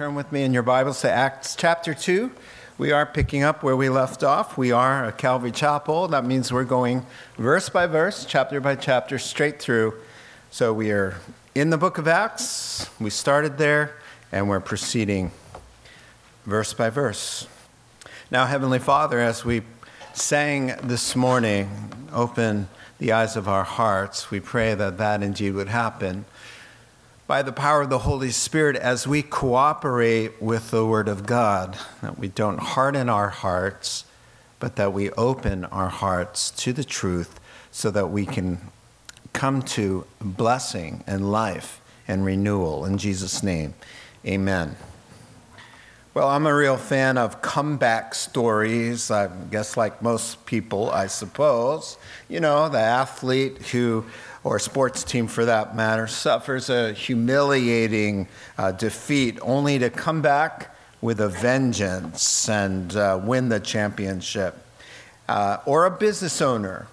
turn with me in your Bibles to Acts chapter 2. We are picking up where we left off. We are a Calvary Chapel. That means we're going verse by verse, chapter by chapter, straight through. So we are in the book of Acts. We started there, and we're proceeding verse by verse. Now, Heavenly Father, as we sang this morning, open the eyes of our hearts. We pray that that indeed would happen by the power of the Holy Spirit as we cooperate with the Word of God, that we don't harden our hearts, but that we open our hearts to the truth so that we can come to blessing and life and renewal. In Jesus' name, amen. Well, I'm a real fan of comeback stories. I guess, like most people, I suppose. You know, the athlete who or a sports team for that matter, suffers a humiliating uh, defeat only to come back with a vengeance and uh, win the championship. Uh, or a business owner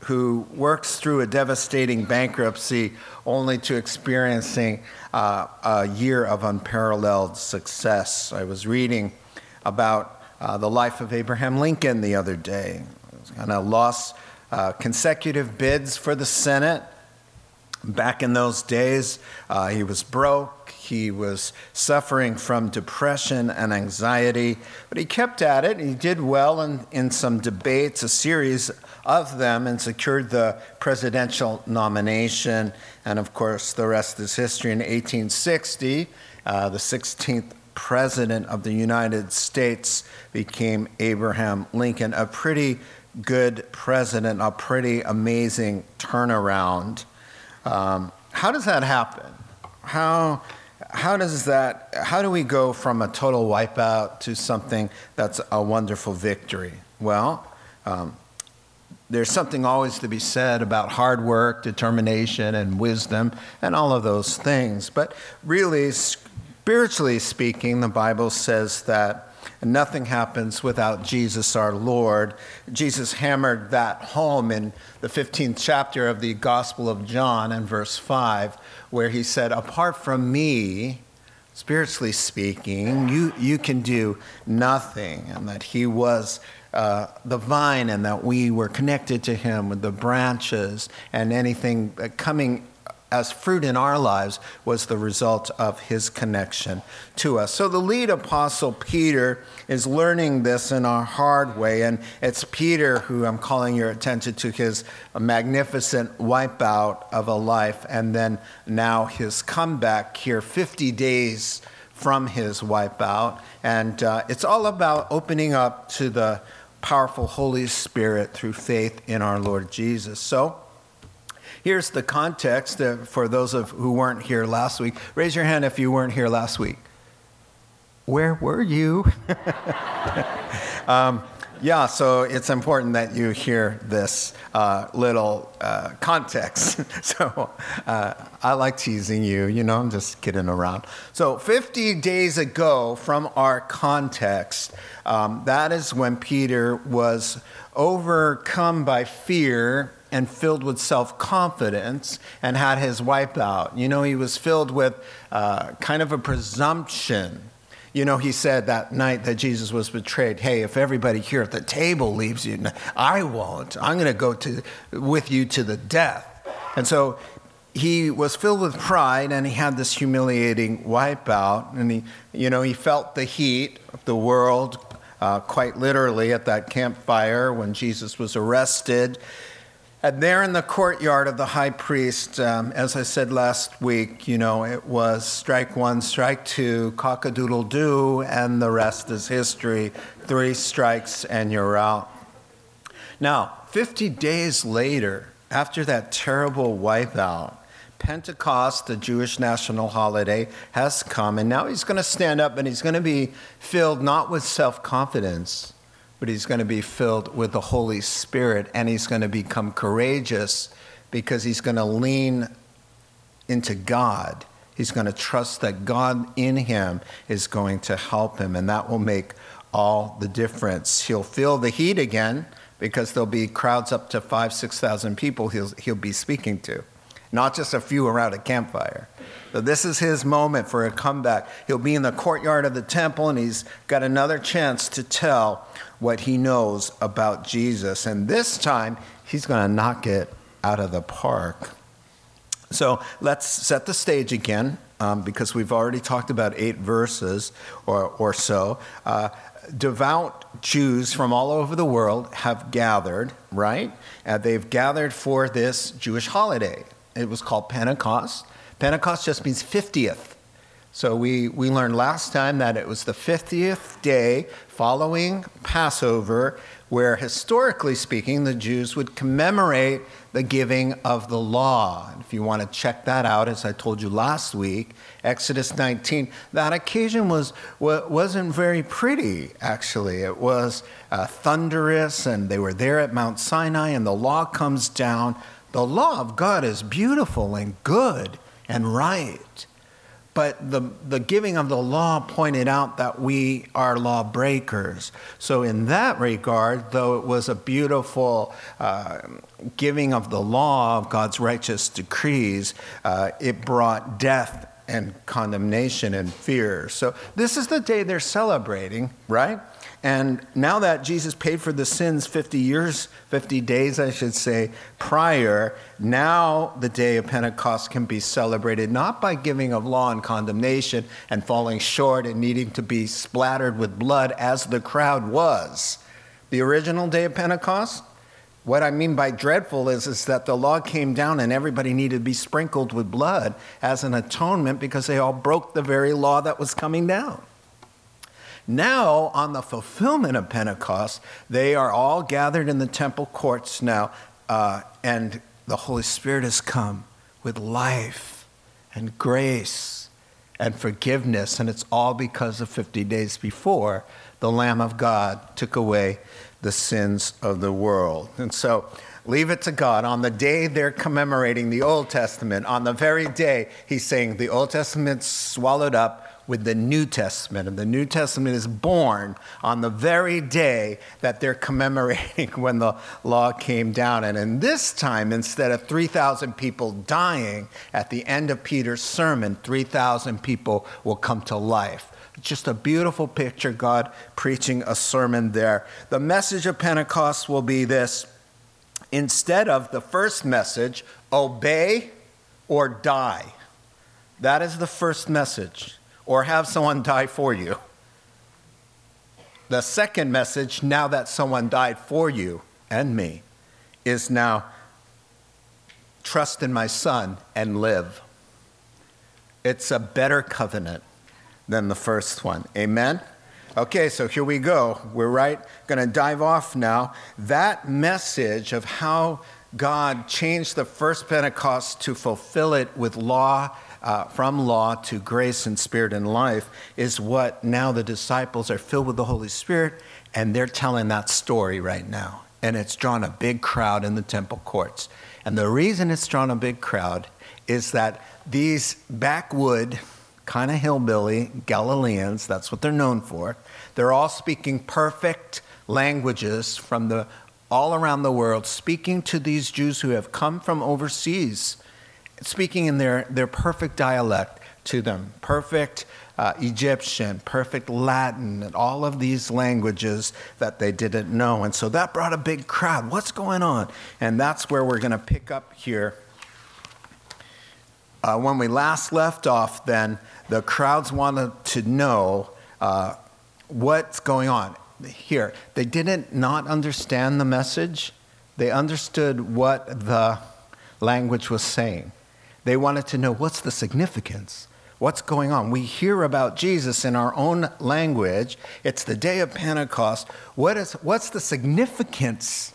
who works through a devastating bankruptcy only to experiencing uh, a year of unparalleled success. I was reading about uh, the life of Abraham Lincoln the other day. And I lost uh, consecutive bids for the Senate. Back in those days, uh, he was broke. He was suffering from depression and anxiety, but he kept at it. He did well in, in some debates, a series of them, and secured the presidential nomination. And of course, the rest is history. In 1860, uh, the 16th president of the United States became Abraham Lincoln, a pretty good president, a pretty amazing turnaround. Um, how does that happen? How, how does that, how do we go from a total wipeout to something that's a wonderful victory? Well, um, there's something always to be said about hard work, determination, and wisdom, and all of those things. But really, spiritually speaking, the Bible says that nothing happens without Jesus our Lord. Jesus hammered that home in the 15th chapter of the Gospel of John and verse 5, where he said, Apart from me, spiritually speaking, you, you can do nothing, and that he was uh, the vine and that we were connected to him with the branches and anything coming as fruit in our lives was the result of his connection to us. So the lead apostle Peter is learning this in a hard way, and it's Peter who I'm calling your attention to his magnificent wipeout of a life, and then now his comeback here 50 days from his wipeout. And uh, it's all about opening up to the powerful Holy Spirit through faith in our Lord Jesus. So, Here's the context uh, for those of who weren't here last week. Raise your hand if you weren't here last week. Where were you? um, yeah, so it's important that you hear this uh, little uh, context. so uh, I like teasing you, you know, I'm just kidding around. So 50 days ago from our context, um, that is when Peter was overcome by fear and filled with self confidence and had his wipeout. You know, he was filled with uh, kind of a presumption. You know, he said that night that Jesus was betrayed, hey, if everybody here at the table leaves you, I won't. I'm going to go to, with you to the death. And so he was filled with pride and he had this humiliating wipeout. And he, you know, he felt the heat of the world uh, quite literally at that campfire when Jesus was arrested. And there in the courtyard of the high priest, um, as I said last week, you know, it was strike one, strike two, cock a doodle doo, and the rest is history. Three strikes and you're out. Now, 50 days later, after that terrible wipeout, Pentecost, the Jewish national holiday, has come, and now he's going to stand up and he's going to be filled not with self confidence but he's going to be filled with the Holy Spirit and he's going to become courageous because he's going to lean into God. He's going to trust that God in him is going to help him, and that will make all the difference. He'll feel the heat again because there'll be crowds up to five, 6,000 people he'll, he'll be speaking to. Not just a few around a campfire. So this is his moment for a comeback. He'll be in the courtyard of the temple and he's got another chance to tell what he knows about Jesus. And this time, he's going to knock it out of the park. So let's set the stage again um, because we've already talked about eight verses or, or so. Uh, devout Jews from all over the world have gathered, right? Uh, they've gathered for this Jewish holiday. It was called Pentecost. Pentecost just means 50th. So we, we learned last time that it was the 50th day following Passover, where historically speaking, the Jews would commemorate the giving of the law. If you want to check that out, as I told you last week, Exodus 19, that occasion was, wasn't very pretty, actually. It was uh, thunderous, and they were there at Mount Sinai, and the law comes down. The law of God is beautiful and good and right. But the, the giving of the law pointed out that we are lawbreakers. So, in that regard, though it was a beautiful uh, giving of the law of God's righteous decrees, uh, it brought death and condemnation and fear. So, this is the day they're celebrating, right? And now that Jesus paid for the sins 50 years, 50 days, I should say, prior, now the day of Pentecost can be celebrated not by giving of law and condemnation and falling short and needing to be splattered with blood as the crowd was. The original day of Pentecost, what I mean by dreadful is, is that the law came down and everybody needed to be sprinkled with blood as an atonement because they all broke the very law that was coming down. Now, on the fulfillment of Pentecost, they are all gathered in the temple courts now, uh, and the Holy Spirit has come with life and grace and forgiveness, and it's all because of 50 days before the Lamb of God took away the sins of the world. And so, leave it to God. On the day they're commemorating the Old Testament, on the very day, he's saying the Old Testament swallowed up with the New Testament. And the New Testament is born on the very day that they're commemorating when the law came down. And in this time, instead of 3,000 people dying at the end of Peter's sermon, 3,000 people will come to life. Just a beautiful picture, God preaching a sermon there. The message of Pentecost will be this instead of the first message, obey or die. That is the first message or have someone die for you. The second message, now that someone died for you and me, is now trust in my son and live. It's a better covenant than the first one. Amen? Okay, so here we go. We're right, going to dive off now. That message of how God changed the first Pentecost to fulfill it with law uh, from law to grace and spirit and life is what now the disciples are filled with the Holy Spirit and they're telling that story right now. And it's drawn a big crowd in the temple courts. And the reason it's drawn a big crowd is that these backwood, kind of hillbilly Galileans, that's what they're known for, they're all speaking perfect languages from the all around the world, speaking to these Jews who have come from overseas speaking in their, their perfect dialect to them, perfect uh, Egyptian, perfect Latin, and all of these languages that they didn't know. And so that brought a big crowd. What's going on? And that's where we're going to pick up here. Uh, when we last left off, then the crowds wanted to know uh, what's going on here. They didn't not understand the message. They understood what the language was saying. They wanted to know what's the significance? What's going on? We hear about Jesus in our own language. It's the day of Pentecost. What is, what's the significance?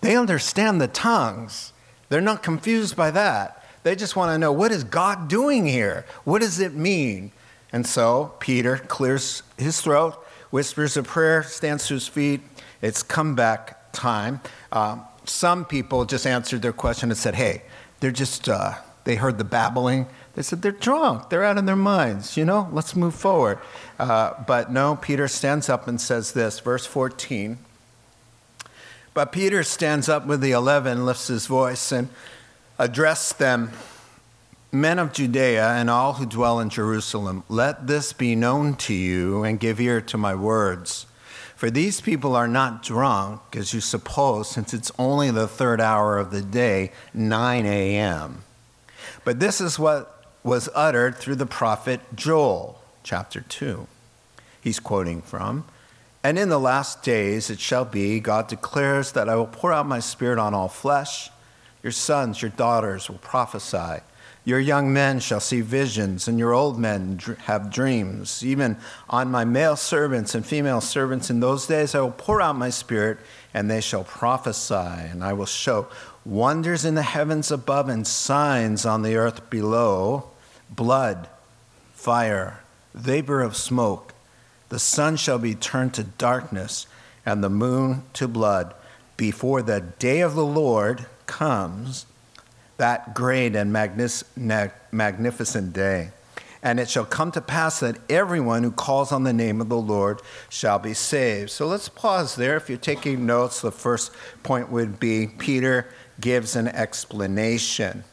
They understand the tongues. They're not confused by that. They just want to know what is God doing here? What does it mean? And so Peter clears his throat, whispers a prayer, stands to his feet. It's comeback time. Uh, some people just answered their question and said, hey, they're just. Uh, they heard the babbling. They said, They're drunk. They're out of their minds. You know, let's move forward. Uh, but no, Peter stands up and says this, verse 14. But Peter stands up with the eleven, lifts his voice, and addressed them Men of Judea and all who dwell in Jerusalem, let this be known to you and give ear to my words. For these people are not drunk, as you suppose, since it's only the third hour of the day, 9 a.m. But this is what was uttered through the prophet Joel, chapter 2. He's quoting from, And in the last days it shall be, God declares, that I will pour out my spirit on all flesh. Your sons, your daughters will prophesy. Your young men shall see visions, and your old men have dreams. Even on my male servants and female servants in those days I will pour out my spirit, and they shall prophesy. And I will show wonders in the heavens above and signs on the earth below blood, fire, vapor of smoke. The sun shall be turned to darkness, and the moon to blood, before the day of the Lord comes that great and magnificent day. And it shall come to pass that everyone who calls on the name of the Lord shall be saved. So let's pause there. If you're taking notes, the first point would be Peter gives an explanation.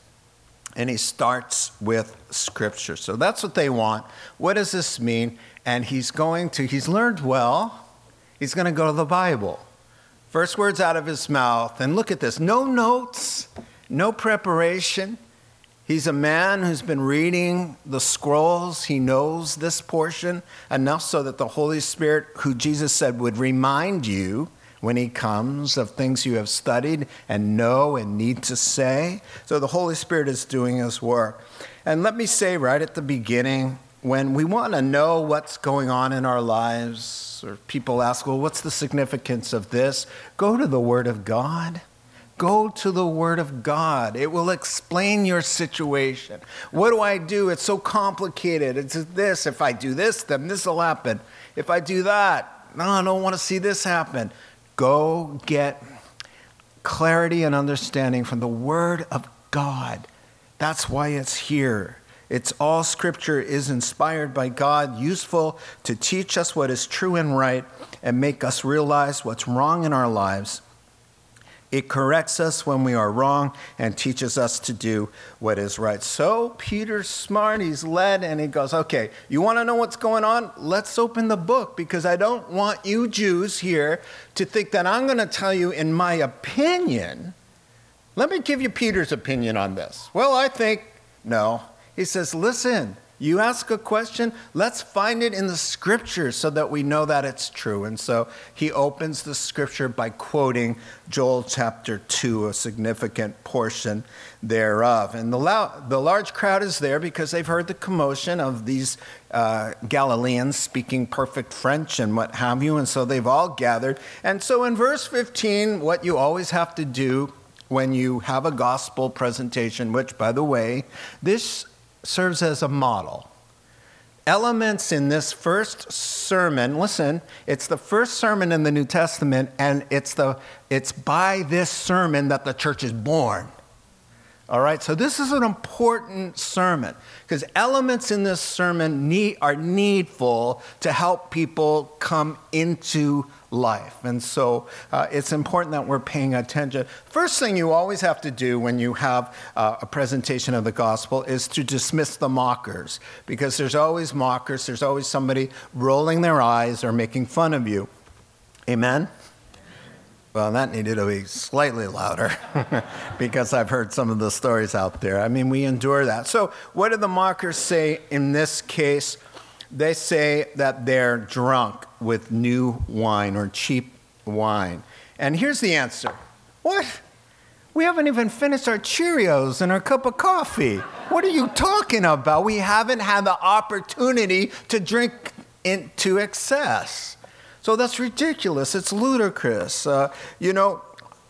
And he starts with scripture. So that's what they want. What does this mean? And he's going to, he's learned well, he's going to go to the Bible. First words out of his mouth. And look at this no notes, no preparation. He's a man who's been reading the scrolls. He knows this portion enough so that the Holy Spirit, who Jesus said would remind you when he comes of things you have studied and know and need to say. So the Holy Spirit is doing his work. And let me say right at the beginning when we want to know what's going on in our lives, or people ask, well, what's the significance of this? Go to the Word of God. Go to the Word of God. It will explain your situation. What do I do? It's so complicated. It's this. If I do this, then this will happen. If I do that, no, I don't want to see this happen. Go get clarity and understanding from the Word of God. That's why it's here. It's all scripture is inspired by God, useful to teach us what is true and right and make us realize what's wrong in our lives it corrects us when we are wrong and teaches us to do what is right. So Peter's smart, he's led, and he goes, Okay, you want to know what's going on? Let's open the book because I don't want you Jews here to think that I'm going to tell you, in my opinion. Let me give you Peter's opinion on this. Well, I think, no. He says, Listen, you ask a question, let's find it in the scripture so that we know that it's true. And so he opens the scripture by quoting Joel chapter 2, a significant portion thereof. And the, the large crowd is there because they've heard the commotion of these uh, Galileans speaking perfect French and what have you. And so they've all gathered. And so in verse 15, what you always have to do when you have a gospel presentation, which, by the way, this serves as a model. Elements in this first sermon, listen, it's the first sermon in the New Testament, and it's, the, it's by this sermon that the church is born. All right, so this is an important sermon because elements in this sermon need, are needful to help people come into life. And so uh, it's important that we're paying attention. First thing you always have to do when you have uh, a presentation of the gospel is to dismiss the mockers, because there's always mockers, there's always somebody rolling their eyes or making fun of you. Amen? Well, that needed to be slightly louder because I've heard some of the stories out there. I mean, we endure that. So, what do the mockers say in this case? They say that they're drunk with new wine or cheap wine. And here's the answer What? We haven't even finished our Cheerios and our cup of coffee. What are you talking about? We haven't had the opportunity to drink into excess. So that's ridiculous. It's ludicrous. Uh, you know,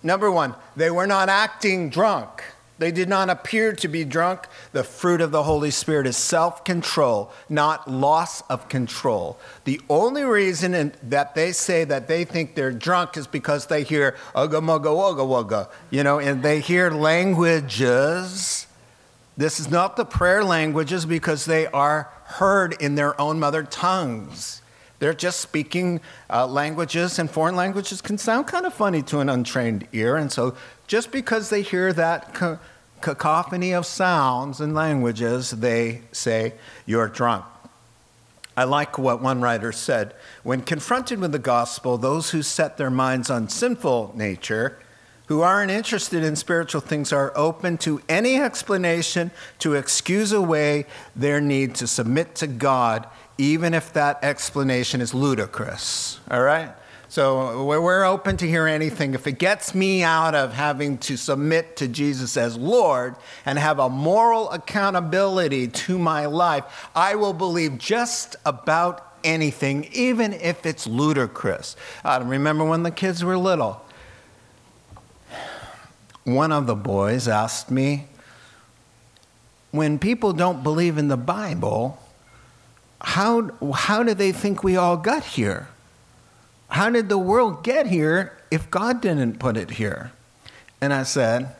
number one, they were not acting drunk. They did not appear to be drunk. The fruit of the Holy Spirit is self control, not loss of control. The only reason in, that they say that they think they're drunk is because they hear ugga mugga wugga wugga, you know, and they hear languages. This is not the prayer languages because they are heard in their own mother tongues. They're just speaking uh, languages, and foreign languages can sound kind of funny to an untrained ear. And so, just because they hear that co- cacophony of sounds and languages, they say, You're drunk. I like what one writer said. When confronted with the gospel, those who set their minds on sinful nature, who aren't interested in spiritual things, are open to any explanation to excuse away their need to submit to God, even if that explanation is ludicrous. All right? So we're open to hear anything. If it gets me out of having to submit to Jesus as Lord and have a moral accountability to my life, I will believe just about anything, even if it's ludicrous. I remember when the kids were little. One of the boys asked me, when people don't believe in the Bible, how, how do they think we all got here? How did the world get here if God didn't put it here? And I said,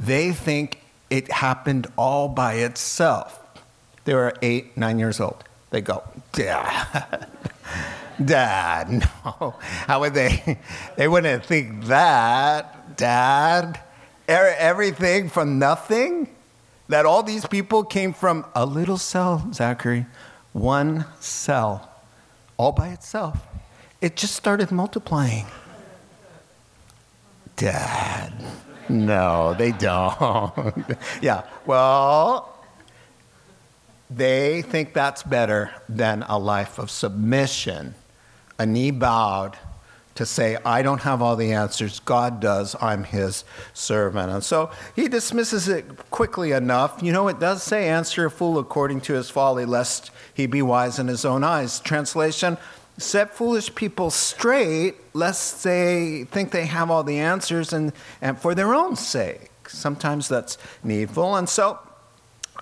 They think it happened all by itself. They were eight, nine years old. They go, Dad, Dad, no. How would they? They wouldn't think that, Dad. Everything from nothing? That all these people came from a little cell, Zachary, one cell, all by itself it just started multiplying. Dad, no, they don't. yeah, well, they think that's better than a life of submission, a knee bowed to say, I don't have all the answers. God does. I'm his servant. And so he dismisses it quickly enough. You know, it does say, answer a fool according to his folly, lest he be wise in his own eyes. Translation, set foolish people straight lest they think they have all the answers and, and for their own sake. Sometimes that's needful. And so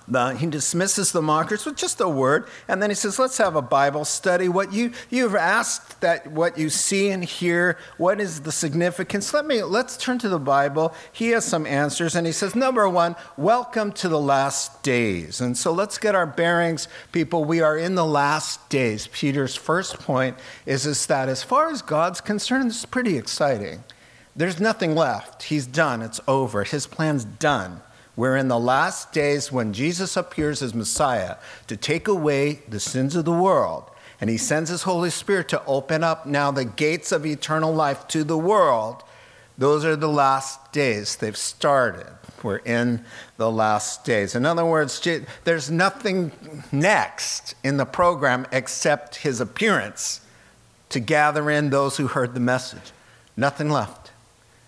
the, he dismisses the mockers with just a word, and then he says, "Let's have a Bible study. What you you've asked that what you see and hear, what is the significance? Let me let's turn to the Bible. He has some answers, and he says, number one, welcome to the last days. And so let's get our bearings, people. We are in the last days. Peter's first point is, is that as far as God's concerned, this is pretty exciting. There's nothing left. He's done. It's over. His plan's done. We're in the last days when Jesus appears as Messiah to take away the sins of the world. And he sends his Holy Spirit to open up now the gates of eternal life to the world. Those are the last days. They've started. We're in the last days. In other words, there's nothing next in the program except his appearance to gather in those who heard the message. Nothing left.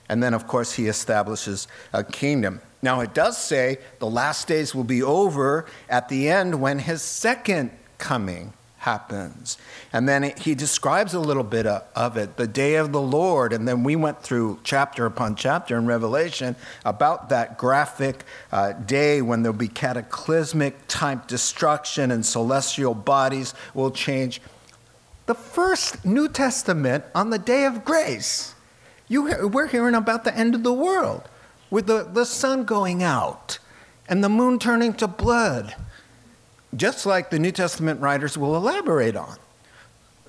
And then, of course, he establishes a kingdom. Now, it does say the last days will be over at the end when his second coming happens. And then he describes a little bit of it, the day of the Lord. And then we went through chapter upon chapter in Revelation about that graphic uh, day when there'll be cataclysmic type destruction and celestial bodies will change. The first New Testament on the day of grace, you, we're hearing about the end of the world with the, the sun going out and the moon turning to blood, just like the New Testament writers will elaborate on.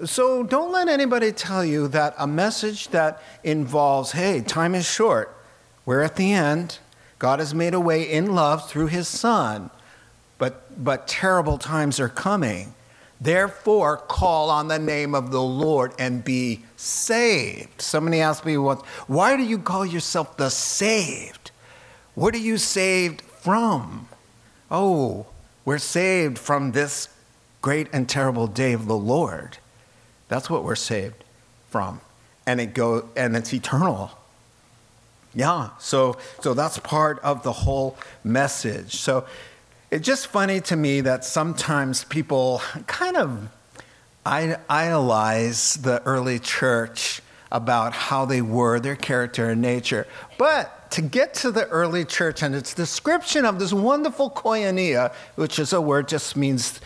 So don't let anybody tell you that a message that involves, hey, time is short, we're at the end, God has made a way in love through his Son, but, but terrible times are coming. Therefore, call on the name of the Lord and be saved. Somebody asked me once, why do you call yourself the saved? What are you saved from? Oh, we're saved from this great and terrible day of the Lord. That's what we're saved from. And it go and it's eternal. Yeah, so so that's part of the whole message. So it's just funny to me that sometimes people kind of idolize the early church about how they were, their character and nature. But to get to the early church and its description of this wonderful koinonia, which is a word just means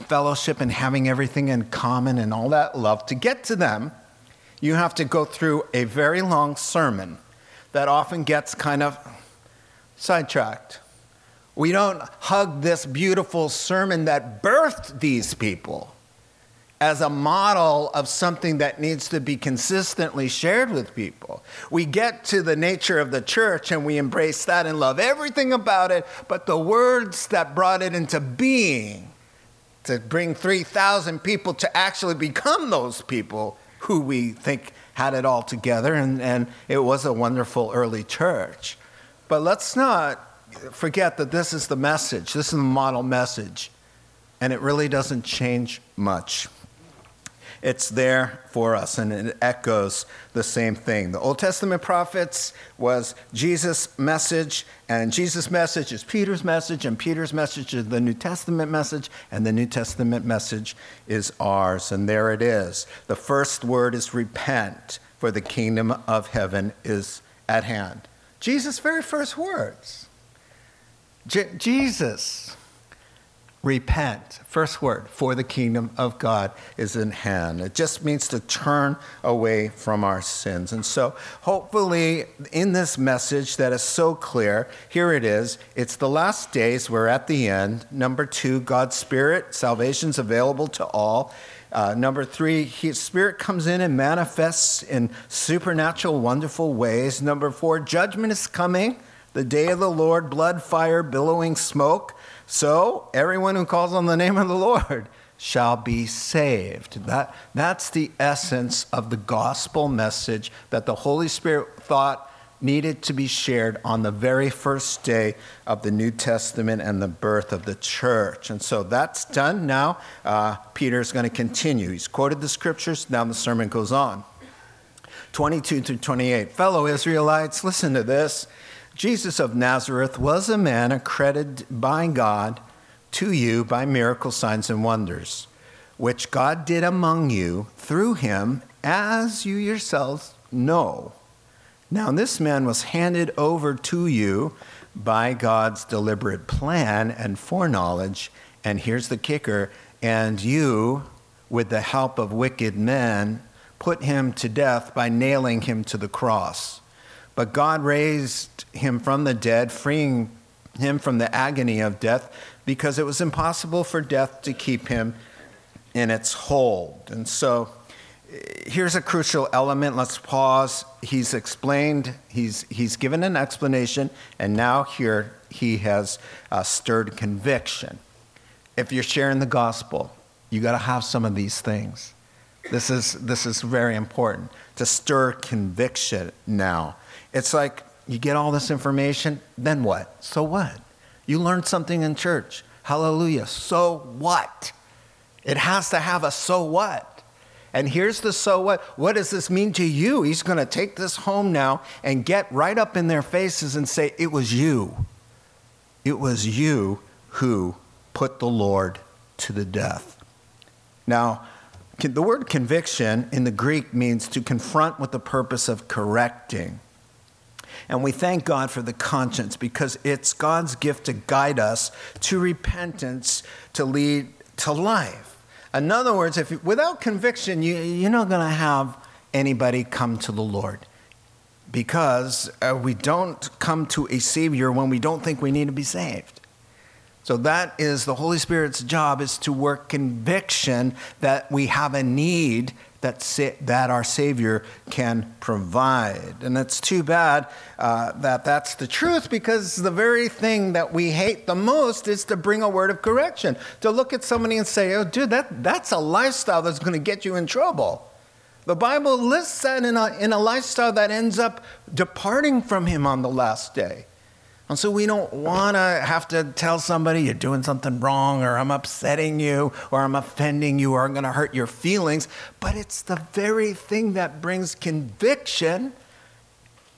fellowship and having everything in common and all that love, to get to them, you have to go through a very long sermon that often gets kind of sidetracked. We don't hug this beautiful sermon that birthed these people. as a model of something that needs to be consistently shared with people. We get to the nature of the church and we embrace that and love everything about it, but the words that brought it into being to bring 3,000 people to actually become those people who we think had it all together, and, and it was a wonderful early church. But let's not forget that this is the message, this is the model message, and it really doesn't change much. It's there for us and it echoes the same thing. The Old Testament prophets was Jesus' message, and Jesus' message is Peter's message, and Peter's message is the New Testament message, and the New Testament message is ours. And there it is. The first word is repent, for the kingdom of heaven is at hand. Jesus' very first words. Je- Jesus repent. First word, for the kingdom of God is in hand. It just means to turn away from our sins. And so, hopefully, in this message that is so clear, here it is. It's the last days, we're at the end. Number two, God's Spirit, salvation's available to all. Uh, number three, His Spirit comes in and manifests in supernatural, wonderful ways. Number four, judgment is coming. The day of the Lord, blood, fire, billowing smoke. So everyone who calls on the name of the Lord shall be saved. That, that's the essence of the gospel message that the Holy Spirit thought needed to be shared on the very first day of the New Testament and the birth of the church. And so that's done. Now, uh, is going to continue. He's quoted the scriptures. Now the sermon goes on. 22 through 28. Fellow Israelites, listen to this. Jesus of Nazareth was a man accredited by God to you by miracle signs and wonders, which God did among you through him, as you yourselves know. Now, this man was handed over to you by God's deliberate plan and foreknowledge. And here's the kicker and you, with the help of wicked men, put him to death by nailing him to the cross. But God raised him from the dead, freeing him from the agony of death, because it was impossible for death to keep him in its hold. And so here's a crucial element. Let's pause. He's explained, he's, he's given an explanation, and now here he has uh, stirred conviction. If you're sharing the gospel, you got to have some of these things. This is, this is very important to stir conviction now. It's like you get all this information, then what? So what? You learned something in church. Hallelujah. So what? It has to have a so what. And here's the so what. What does this mean to you? He's going to take this home now and get right up in their faces and say, It was you. It was you who put the Lord to the death. Now, the word conviction in the Greek means to confront with the purpose of correcting. And we thank God for the conscience because it's God's gift to guide us to repentance to lead to life. In other words, if without conviction, you, you're not going to have anybody come to the Lord because uh, we don't come to a Savior when we don't think we need to be saved. So that is the Holy Spirit's job is to work conviction that we have a need that, sa- that our Savior can provide. And it's too bad uh, that that's the truth because the very thing that we hate the most is to bring a word of correction, to look at somebody and say, oh, dude, that, that's a lifestyle that's going to get you in trouble. The Bible lists that in a, in a lifestyle that ends up departing from Him on the last day. And so we don't want to have to tell somebody you're doing something wrong or I'm upsetting you or I'm offending you or I'm going to hurt your feelings. But it's the very thing that brings conviction.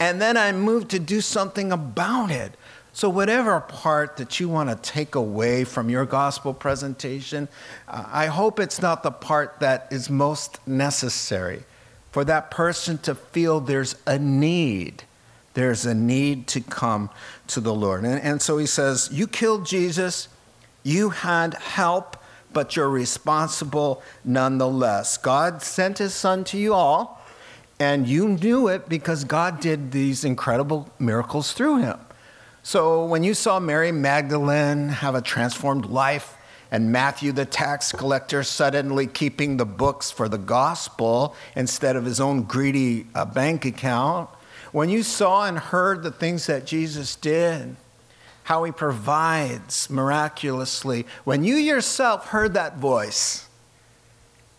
And then I move to do something about it. So, whatever part that you want to take away from your gospel presentation, uh, I hope it's not the part that is most necessary for that person to feel there's a need there's a need to come to the Lord. And, and so he says, You killed Jesus, you had help, but you're responsible nonetheless. God sent his son to you all, and you knew it because God did these incredible miracles through him. So when you saw Mary Magdalene have a transformed life, and Matthew the tax collector suddenly keeping the books for the gospel instead of his own greedy uh, bank account, when you saw and heard the things that Jesus did, how he provides miraculously, when you yourself heard that voice,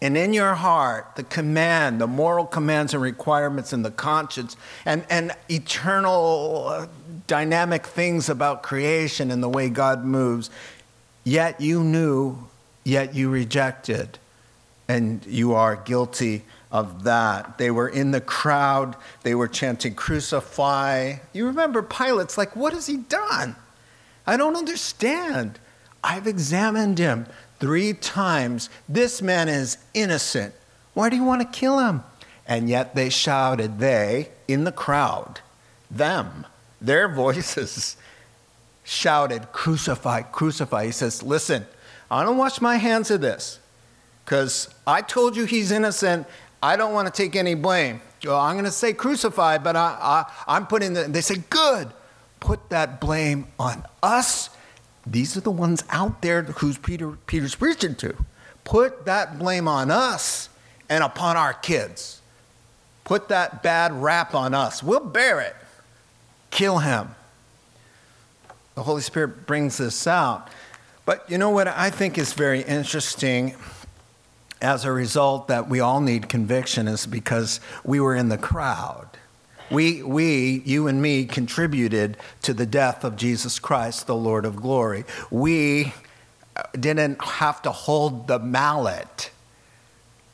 and in your heart, the command, the moral commands and requirements, and the conscience, and, and eternal uh, dynamic things about creation and the way God moves, yet you knew, yet you rejected, and you are guilty of that. They were in the crowd, they were chanting, Crucify. You remember Pilate's like, What has he done? I don't understand. I've examined him three times. This man is innocent. Why do you want to kill him? And yet they shouted, they in the crowd, them, their voices shouted, Crucify, crucify. He says, Listen, I don't wash my hands of this because I told you he's innocent. I don't want to take any blame. Well, I'm going to say crucify, but I, I, I'm putting the, they say, Good, put that blame on us these are the ones out there who's Peter, Peter's preaching to. Put that blame on us and upon our kids. Put that bad rap on us. We'll bear it. Kill him. The Holy Spirit brings this out. But you know what I think is very interesting as a result that we all need conviction is because we were in the crowd. We, we, you and me, contributed to the death of Jesus Christ, the Lord of glory. We didn't have to hold the mallet.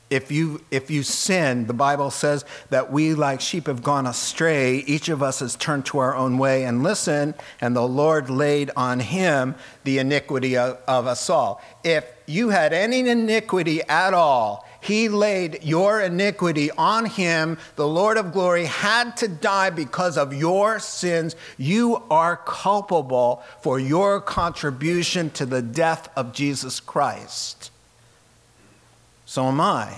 If you, if you sin, the Bible says that we, like sheep, have gone astray. Each of us has turned to our own way and listen, and the Lord laid on him the iniquity of, of us all. If you had any iniquity at all, he laid your iniquity on him. The Lord of glory had to die because of your sins. You are culpable for your contribution to the death of Jesus Christ. So am I.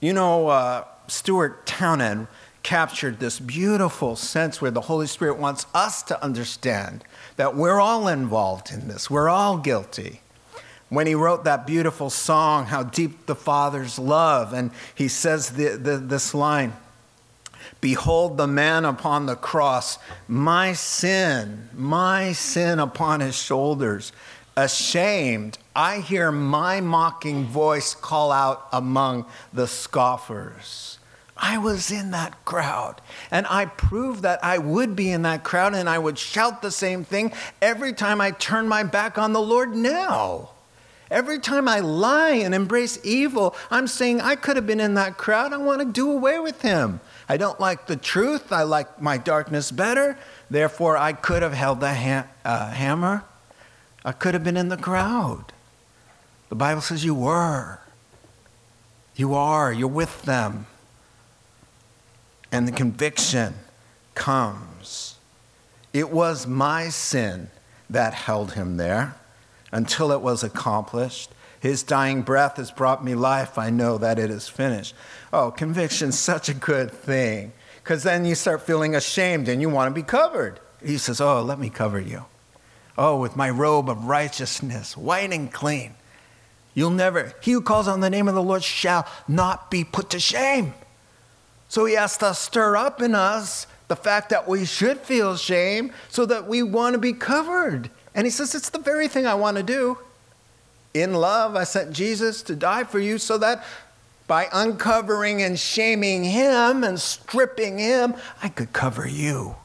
You know, uh, Stuart Townend captured this beautiful sense where the Holy Spirit wants us to understand that we're all involved in this, we're all guilty when he wrote that beautiful song, How Deep the Father's Love, and he says the, the, this line Behold the man upon the cross, my sin, my sin upon his shoulders. Ashamed, I hear my mocking voice call out among the scoffers. I was in that crowd, and I proved that I would be in that crowd, and I would shout the same thing every time I turn my back on the Lord now. Every time I lie and embrace evil, I'm saying I could have been in that crowd. I want to do away with him. I don't like the truth. I like my darkness better. Therefore, I could have held the ha- uh, hammer. I could have been in the crowd. The Bible says you were. You are. You're with them. And the conviction comes. It was my sin that held him there until it was accomplished. His dying breath has brought me life. I know that it is finished. Oh, conviction's such a good thing because then you start feeling ashamed and you want to be covered. He says, Oh, let me cover you. Oh, with my robe of righteousness, white and clean. You'll never, he who calls on the name of the Lord shall not be put to shame. So he has to stir up in us the fact that we should feel shame so that we want to be covered. And he says, It's the very thing I want to do. In love, I sent Jesus to die for you so that by uncovering and shaming him and stripping him, I could cover you.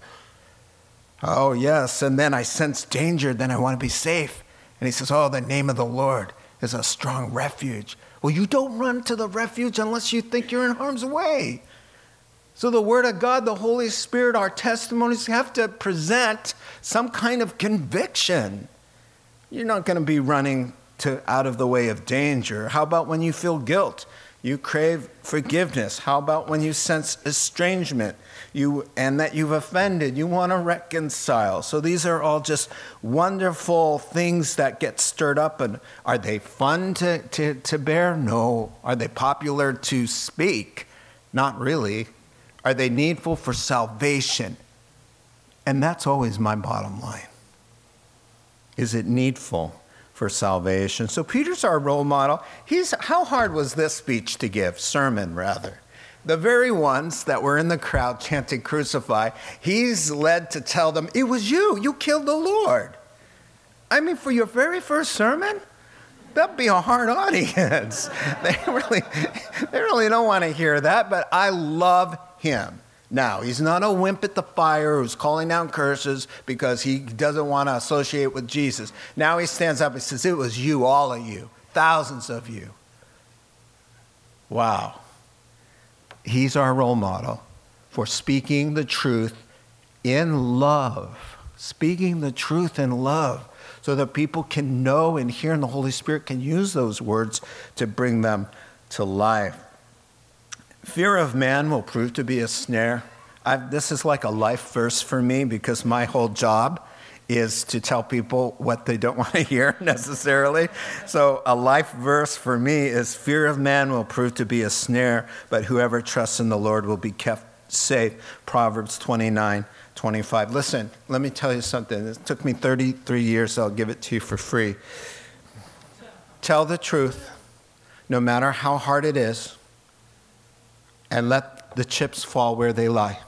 Oh, yes. And then I sense danger, then I want to be safe. And he says, Oh, the name of the Lord is a strong refuge. Well, you don't run to the refuge unless you think you're in harm's way. So, the Word of God, the Holy Spirit, our testimonies have to present some kind of conviction. You're not going to be running to out of the way of danger. How about when you feel guilt? You crave forgiveness. How about when you sense estrangement you, and that you've offended? You want to reconcile. So these are all just wonderful things that get stirred up. And are they fun to, to, to bear? No. Are they popular to speak? Not really. Are they needful for salvation? And that's always my bottom line. Is it needful for salvation. So Peter's our role model. He's how hard was this speech to give? Sermon rather. The very ones that were in the crowd chanting crucify, he's led to tell them, It was you, you killed the Lord. I mean, for your very first sermon? That'd be a hard audience. they really, they really don't want to hear that, but I love him. Now, he's not a wimp at the fire who's calling down curses because he doesn't want to associate with Jesus. Now he stands up and says, It was you, all of you, thousands of you. Wow. He's our role model for speaking the truth in love. Speaking the truth in love so that people can know and hear, and the Holy Spirit can use those words to bring them to life. Fear of man will prove to be a snare. I've, this is like a life verse for me because my whole job is to tell people what they don't want to hear necessarily. So, a life verse for me is Fear of man will prove to be a snare, but whoever trusts in the Lord will be kept safe. Proverbs 29 25. Listen, let me tell you something. It took me 33 years, so I'll give it to you for free. Tell the truth, no matter how hard it is, and let the chips fall where they lie.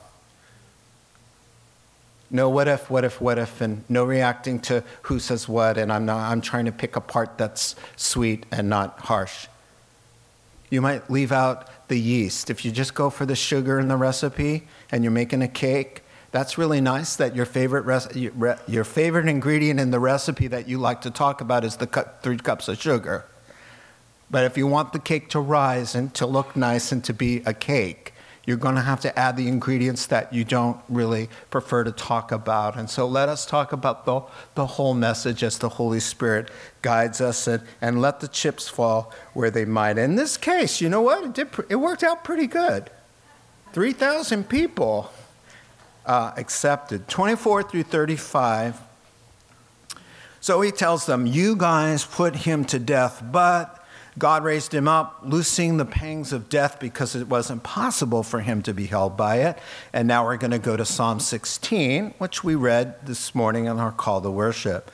No what if, what if, what if, and no reacting to who says what, and I'm, not, I'm trying to pick a part that's sweet and not harsh. You might leave out the yeast. If you just go for the sugar in the recipe and you're making a cake, that's really nice that your favorite, your favorite ingredient in the recipe that you like to talk about is the three cups of sugar. But if you want the cake to rise and to look nice and to be a cake, you're going to have to add the ingredients that you don't really prefer to talk about. And so let us talk about the, the whole message as the Holy Spirit guides us and, and let the chips fall where they might. In this case, you know what? It, did, it worked out pretty good. 3,000 people uh, accepted. 24 through 35. So he tells them, You guys put him to death, but God raised him up, loosing the pangs of death because it wasn't possible for him to be held by it. And now we're going to go to Psalm 16, which we read this morning in our call to worship.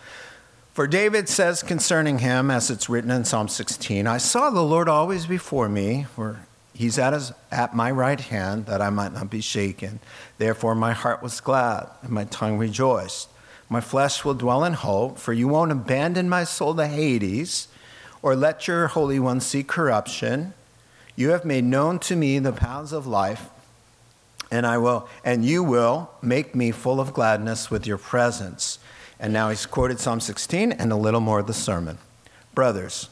For David says concerning him, as it's written in Psalm 16, I saw the Lord always before me, for He's at, his, at my right hand that I might not be shaken. Therefore, my heart was glad and my tongue rejoiced. My flesh will dwell in hope, for you won't abandon my soul to Hades or let your Holy One see corruption. You have made known to me the paths of life, and I will, and you will make me full of gladness with your presence. And now he's quoted Psalm 16 and a little more of the sermon. Brothers,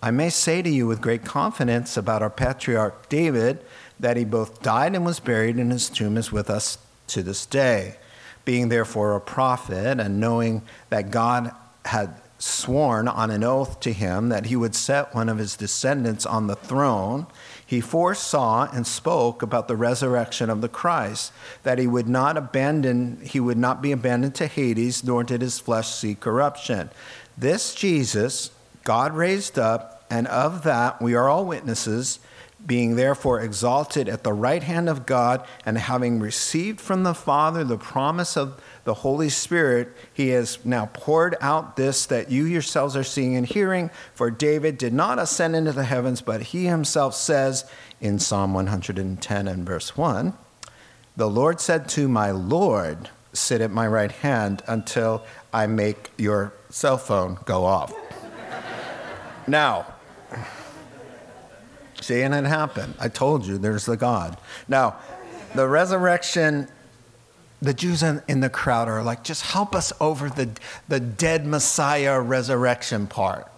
I may say to you with great confidence about our patriarch David that he both died and was buried, and his tomb is with us to this day. Being therefore a prophet, and knowing that God had sworn on an oath to him that he would set one of his descendants on the throne, he foresaw and spoke about the resurrection of the Christ, that he would not abandon, he would not be abandoned to Hades, nor did his flesh see corruption. This Jesus God raised up, and of that we are all witnesses, being therefore exalted at the right hand of God, and having received from the Father the promise of the Holy Spirit, he has now poured out this that you yourselves are seeing and hearing. For David did not ascend into the heavens, but he himself says in Psalm 110 and verse 1 The Lord said to my Lord, Sit at my right hand until I make your cell phone go off. Now, seeing it happen, I told you there's the God. Now, the resurrection, the Jews in the crowd are like, just help us over the, the dead Messiah resurrection part.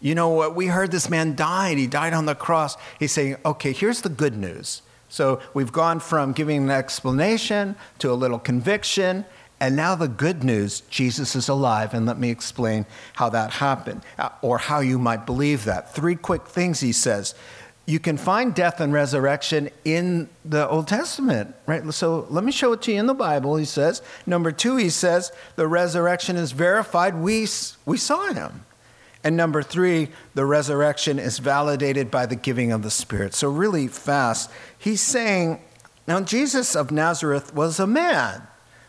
You know what? We heard this man died. He died on the cross. He's saying, okay, here's the good news. So we've gone from giving an explanation to a little conviction, and now the good news Jesus is alive, and let me explain how that happened uh, or how you might believe that. Three quick things he says. You can find death and resurrection in the Old Testament, right? So let me show it to you in the Bible, he says. Number two, he says the resurrection is verified. We, we saw him. And number three, the resurrection is validated by the giving of the Spirit. So, really fast, he's saying, now Jesus of Nazareth was a man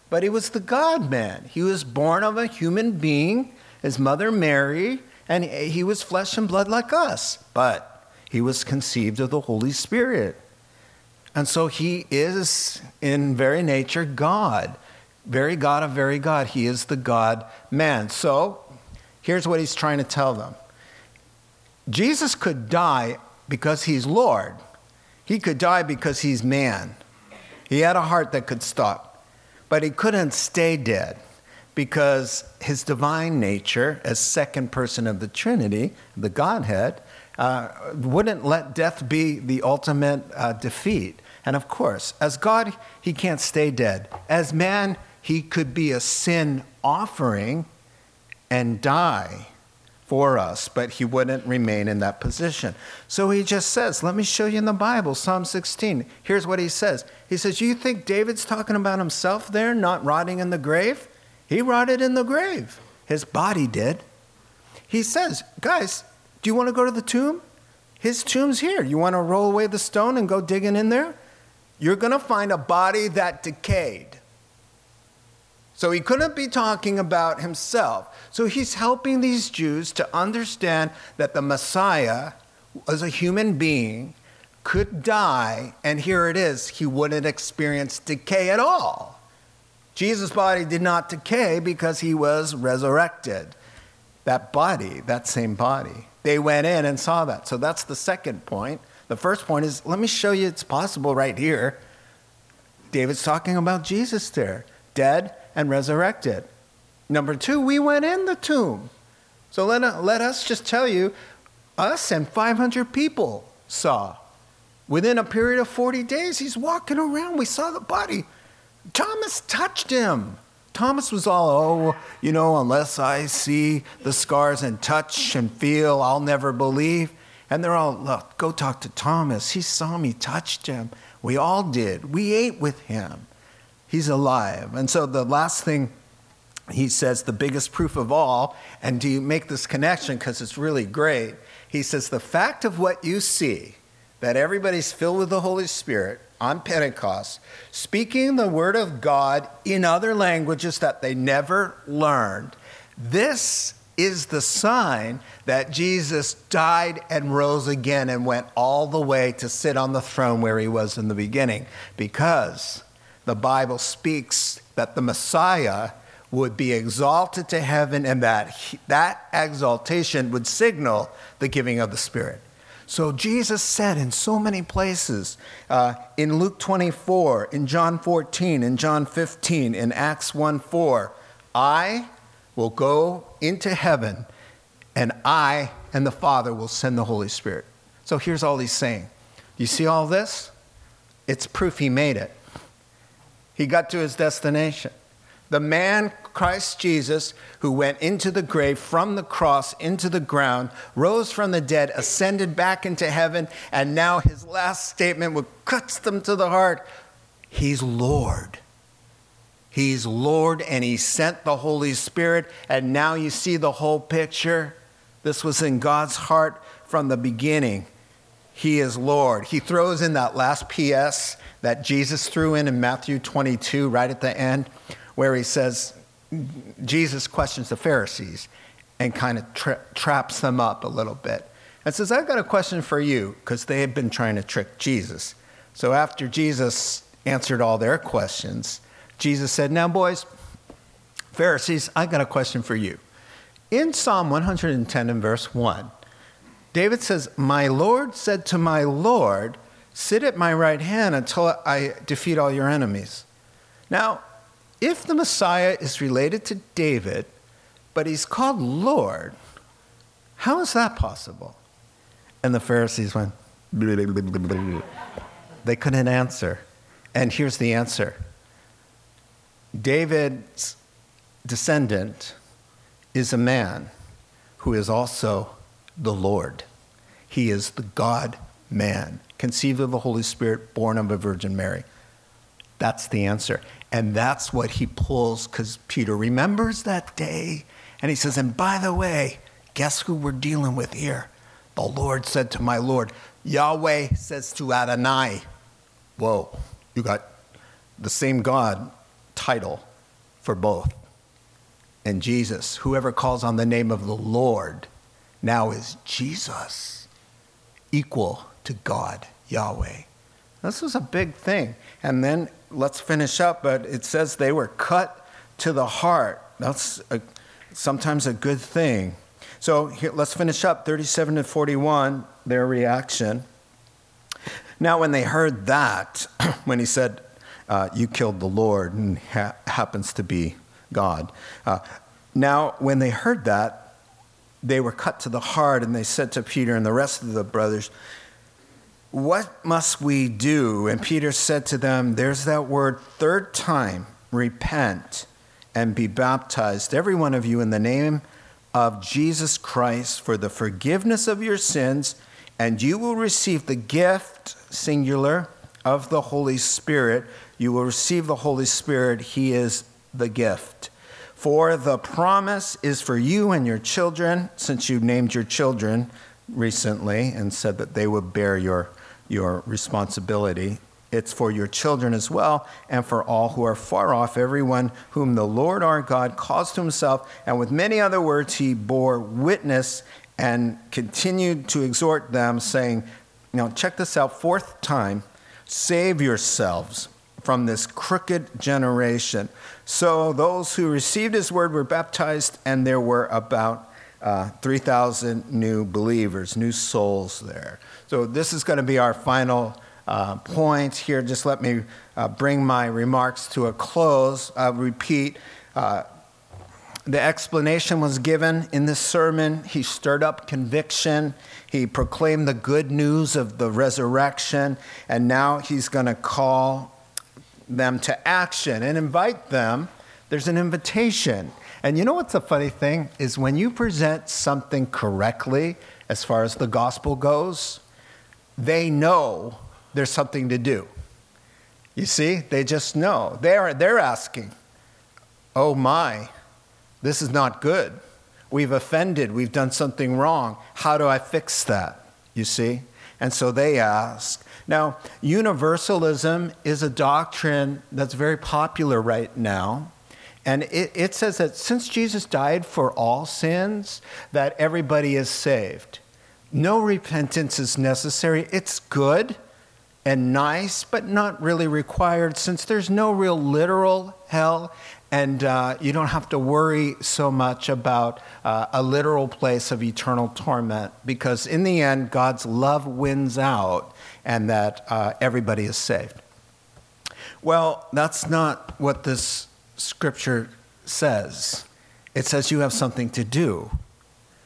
but he was the God man. He was born of a human being, his mother Mary, And he was flesh and blood like us, but he was conceived of the Holy Spirit. And so he is, in very nature, God. Very God of very God. He is the God man. So here's what he's trying to tell them Jesus could die because he's Lord, he could die because he's man. He had a heart that could stop, but he couldn't stay dead because his divine nature, as second person of the Trinity, the Godhead, uh, wouldn't let death be the ultimate uh, defeat. And of course, as God, he can't stay dead. As man, he could be a sin offering and die for us, but he wouldn't remain in that position. So he just says, Let me show you in the Bible, Psalm 16. Here's what he says He says, You think David's talking about himself there, not rotting in the grave? He rotted in the grave. His body did. He says, Guys, do you want to go to the tomb? His tomb's here. You want to roll away the stone and go digging in there? You're going to find a body that decayed. So he couldn't be talking about himself. So he's helping these Jews to understand that the Messiah, as a human being, could die, and here it is, he wouldn't experience decay at all. Jesus' body did not decay because he was resurrected. That body, that same body. They went in and saw that. So that's the second point. The first point is let me show you it's possible right here. David's talking about Jesus there, dead and resurrected. Number two, we went in the tomb. So let, let us just tell you, us and 500 people saw. Within a period of 40 days, he's walking around. We saw the body. Thomas touched him. Thomas was all, oh, you know, unless I see the scars and touch and feel, I'll never believe. And they're all, look, go talk to Thomas. He saw me, touched him. We all did. We ate with him. He's alive. And so the last thing he says, the biggest proof of all, and do you make this connection because it's really great? He says, the fact of what you see, that everybody's filled with the Holy Spirit on Pentecost, speaking the word of God in other languages that they never learned, this is the sign that Jesus died and rose again and went all the way to sit on the throne where he was in the beginning. Because the Bible speaks that the Messiah would be exalted to heaven and that he, that exaltation would signal the giving of the Spirit. So Jesus said in so many places, uh, in Luke 24, in John 14, in John 15, in Acts 1 4, I will go into heaven and I and the Father will send the Holy Spirit. So here's all he's saying. You see all this? It's proof he made it. He got to his destination. The man, Christ Jesus, who went into the grave from the cross into the ground, rose from the dead, ascended back into heaven, and now his last statement would cuts them to the heart. He's Lord. He's Lord, and He sent the Holy Spirit, and now you see the whole picture. This was in God's heart from the beginning. He is Lord. He throws in that last PS that Jesus threw in in Matthew 22, right at the end, where he says, Jesus questions the Pharisees and kind of tra- traps them up a little bit and says, I've got a question for you, because they had been trying to trick Jesus. So after Jesus answered all their questions, Jesus said, Now, boys, Pharisees, I've got a question for you. In Psalm 110 and verse 1, David says, My Lord said to my Lord, Sit at my right hand until I defeat all your enemies. Now, if the Messiah is related to David, but he's called Lord, how is that possible? And the Pharisees went, they couldn't answer. And here's the answer David's descendant is a man who is also the Lord. He is the God man, conceived of the Holy Spirit, born of a Virgin Mary. That's the answer. And that's what he pulls because Peter remembers that day. And he says, And by the way, guess who we're dealing with here? The Lord said to my Lord, Yahweh says to Adonai, Whoa, you got the same God title for both. And Jesus, whoever calls on the name of the Lord now is Jesus, equal to God, Yahweh. This was a big thing. And then let's finish up, but it says they were cut to the heart. That's a, sometimes a good thing. So here, let's finish up 37 to 41, their reaction. Now, when they heard that, when he said, uh, You killed the Lord, and ha- happens to be God. Uh, now, when they heard that, they were cut to the heart, and they said to Peter and the rest of the brothers, What must we do? And Peter said to them, There's that word, third time, repent and be baptized, every one of you, in the name of Jesus Christ for the forgiveness of your sins, and you will receive the gift, singular, of the Holy Spirit. You will receive the Holy Spirit. He is the gift. For the promise is for you and your children, since you named your children recently and said that they would bear your, your responsibility. It's for your children as well, and for all who are far off, everyone whom the Lord our God calls to himself. And with many other words, he bore witness and continued to exhort them, saying, Now, check this out, fourth time, save yourselves from this crooked generation. So those who received his word were baptized, and there were about uh, 3,000 new believers, new souls there. So this is going to be our final uh, point here. Just let me uh, bring my remarks to a close. I'll repeat. Uh, the explanation was given in this sermon. He stirred up conviction. He proclaimed the good news of the resurrection. And now he's going to call them to action and invite them. There's an invitation. And you know what's a funny thing is when you present something correctly as far as the gospel goes, they know there's something to do. You see, they just know. They're, they're asking, oh my, this is not good. We've offended, we've done something wrong. How do I fix that? You see? And so they ask. Now, universalism is a doctrine that's very popular right now. And it, it, says that since Jesus died for all sins, that everybody is saved. No repentance is necessary. It's good and nice, but not really required since there's no real literal hell and uh, you don't have to worry so much about uh, a literal place of eternal torment because in the end, God's love wins out and that uh, everybody is saved. Well, that's not what this scripture says. It says you have something to do.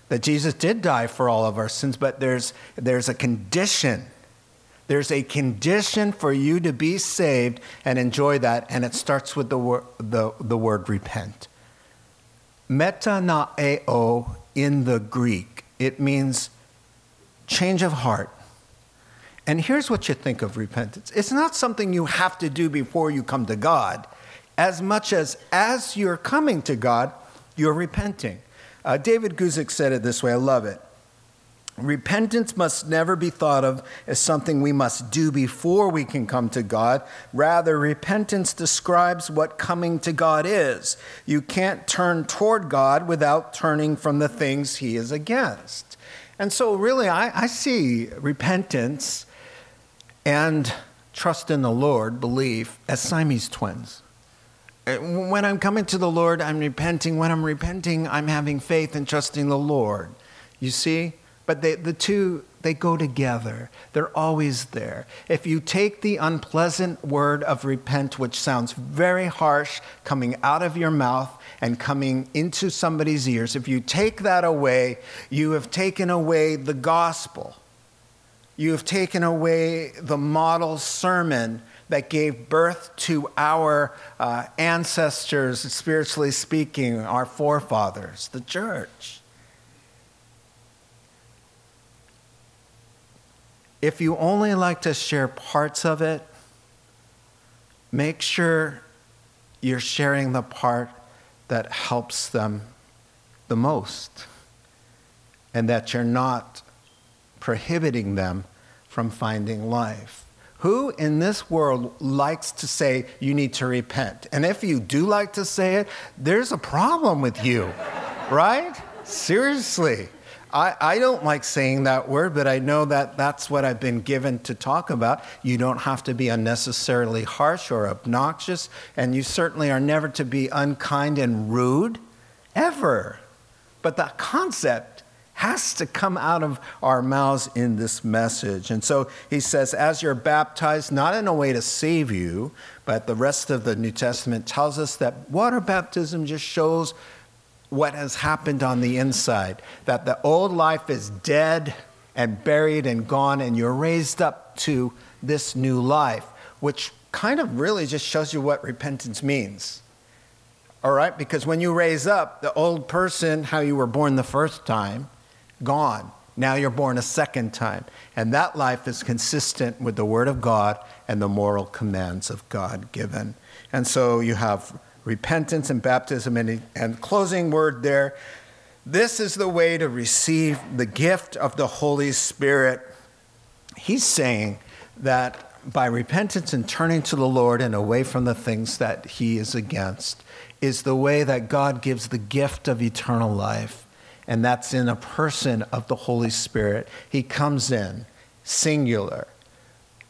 That Jesus did die for all of our sins, but there's, there's a condition there's a condition for you to be saved and enjoy that, and it starts with the, wor- the, the word repent. Metanoeo in the Greek, it means change of heart. And here's what you think of repentance it's not something you have to do before you come to God, as much as as you're coming to God, you're repenting. Uh, David Guzik said it this way, I love it. Repentance must never be thought of as something we must do before we can come to God. Rather, repentance describes what coming to God is. You can't turn toward God without turning from the things He is against. And so, really, I, I see repentance and trust in the Lord, belief, as Siamese twins. Uh, when I'm coming to the Lord, I'm repenting. When I'm repenting, I'm having faith and trusting the Lord. You see? but they, the two they go together they're always there if you take the unpleasant word of repent which sounds very harsh coming out of your mouth and coming into somebody's ears if you take that away you have taken away the gospel you have taken away the model sermon that gave birth to our uh, ancestors, spiritually speaking, our forefathers, the church. If you only like to share parts of it, make sure you're sharing the part that helps them the most and that you're not prohibiting them from finding life. Who in this world likes to say you need to repent? And if you do like to say it, there's a problem with you, right? Seriously. I, I don't like saying that word, but I know that that's what I've been given to talk about. You don't have to be unnecessarily harsh or obnoxious, and you certainly are never to be unkind and rude, ever. But that concept has to come out of our mouths in this message. And so he says, as you're baptized, not in a way to save you, but the rest of the New Testament tells us that water baptism just shows what has happened on the inside, that the old life is dead and buried and gone, and you're raised up to this new life, which kind of really just shows you what repentance means. All right? Because when you raise up, the old person, how you were born the first time, gone. Now you're born a second time. And that life is consistent with the Word of God and the moral commands of God given. And so you have repentance and baptism. And, and closing word there this is the way to receive the gift of the Holy Spirit. He's saying that by repentance and turning to the Lord and away from the things that he is against is the way that God gives the gift of eternal life. And that's in a person of the Holy Spirit. He comes in, singular.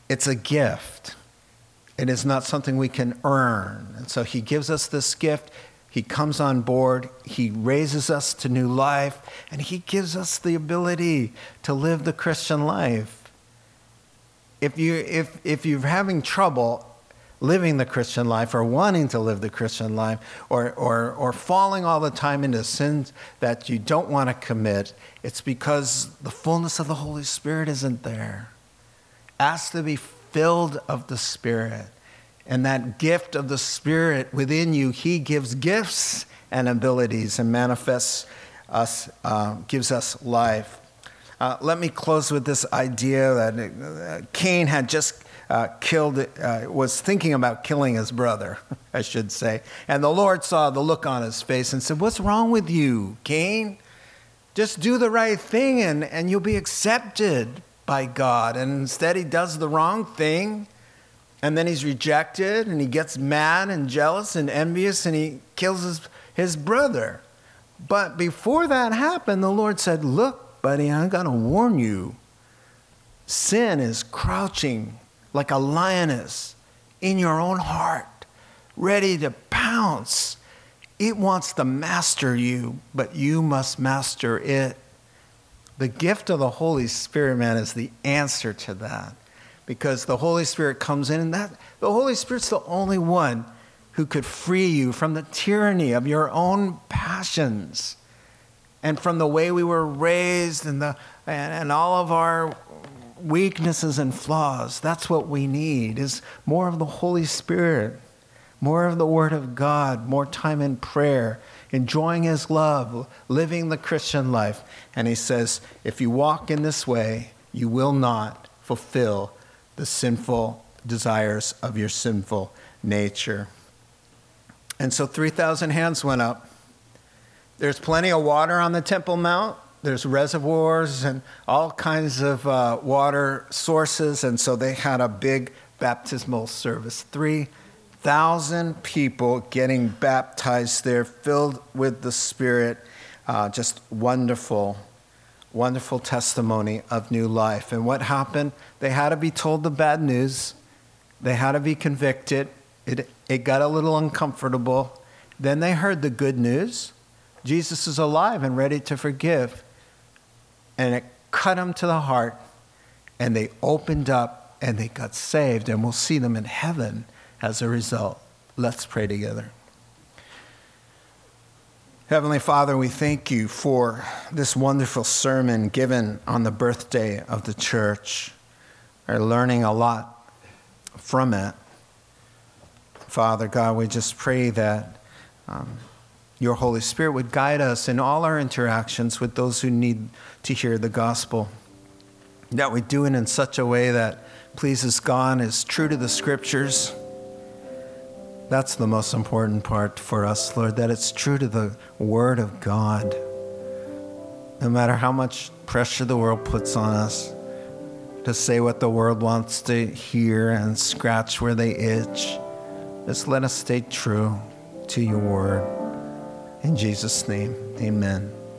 It's a gift. It is not something we can earn. And so he gives us this gift. He comes on board. He raises us to new life. And he gives us the ability to live the Christian life. If, you, if, if you're having trouble living the Christian life or wanting to live the Christian life or, or, or falling all the time into sins that you don't want to commit, it's because the fullness of the Holy Spirit isn't there. Ask to be filled of the Spirit. And that gift of the Spirit within you, He gives gifts and abilities and manifests us, uh, gives us life. Uh, let me close with this idea that uh, Cain had just uh, killed, uh, was thinking about killing his brother, I should say. And the Lord saw the look on his face and said, What's wrong with you, Cain? Just do the right thing and, and you'll be accepted by God. And instead, he does the wrong thing. And then he's rejected and he gets mad and jealous and envious and he kills his, his brother. But before that happened, the Lord said, Look, buddy, I'm going to warn you. Sin is crouching like a lioness in your own heart, ready to pounce. It wants to master you, but you must master it. The gift of the Holy Spirit, man, is the answer to that. Because the Holy Spirit comes in, and that the Holy Spirit's the only one who could free you from the tyranny of your own passions and from the way we were raised and, the, and, and all of our weaknesses and flaws. That's what we need is more of the Holy Spirit, more of the Word of God, more time in prayer, enjoying his love, living the Christian life. And he says, if you walk in this way, you will not fulfill the sinful desires of your sinful nature. And so 3,000 hands went up. There's plenty of water on the Temple Mount. There's reservoirs and all kinds of uh, water sources. And so they had a big baptismal service. Three thousand people getting baptized there, filled with the Spirit. Uh, just wonderful, wonderful testimony of new life. And what happened? They had to be told the bad news, they had to be convicted. It, it got a little uncomfortable. Then they heard the good news Jesus is alive and ready to forgive. And it cut them to the heart, and they opened up and they got saved, and we'll see them in heaven as a result. Let's pray together. Heavenly Father, we thank you for this wonderful sermon given on the birthday of the church. We're learning a lot from it. Father God, we just pray that um, your Holy Spirit would guide us in all our interactions with those who need to hear the gospel. That we do it in such a way that pleases God, is true to the scriptures that's the most important part for us, Lord, that it's true to the Word of God. No matter how much pressure the world puts on us to say what the world wants to hear and scratch where they itch, just let us stay true to your Word. In Jesus' name, amen.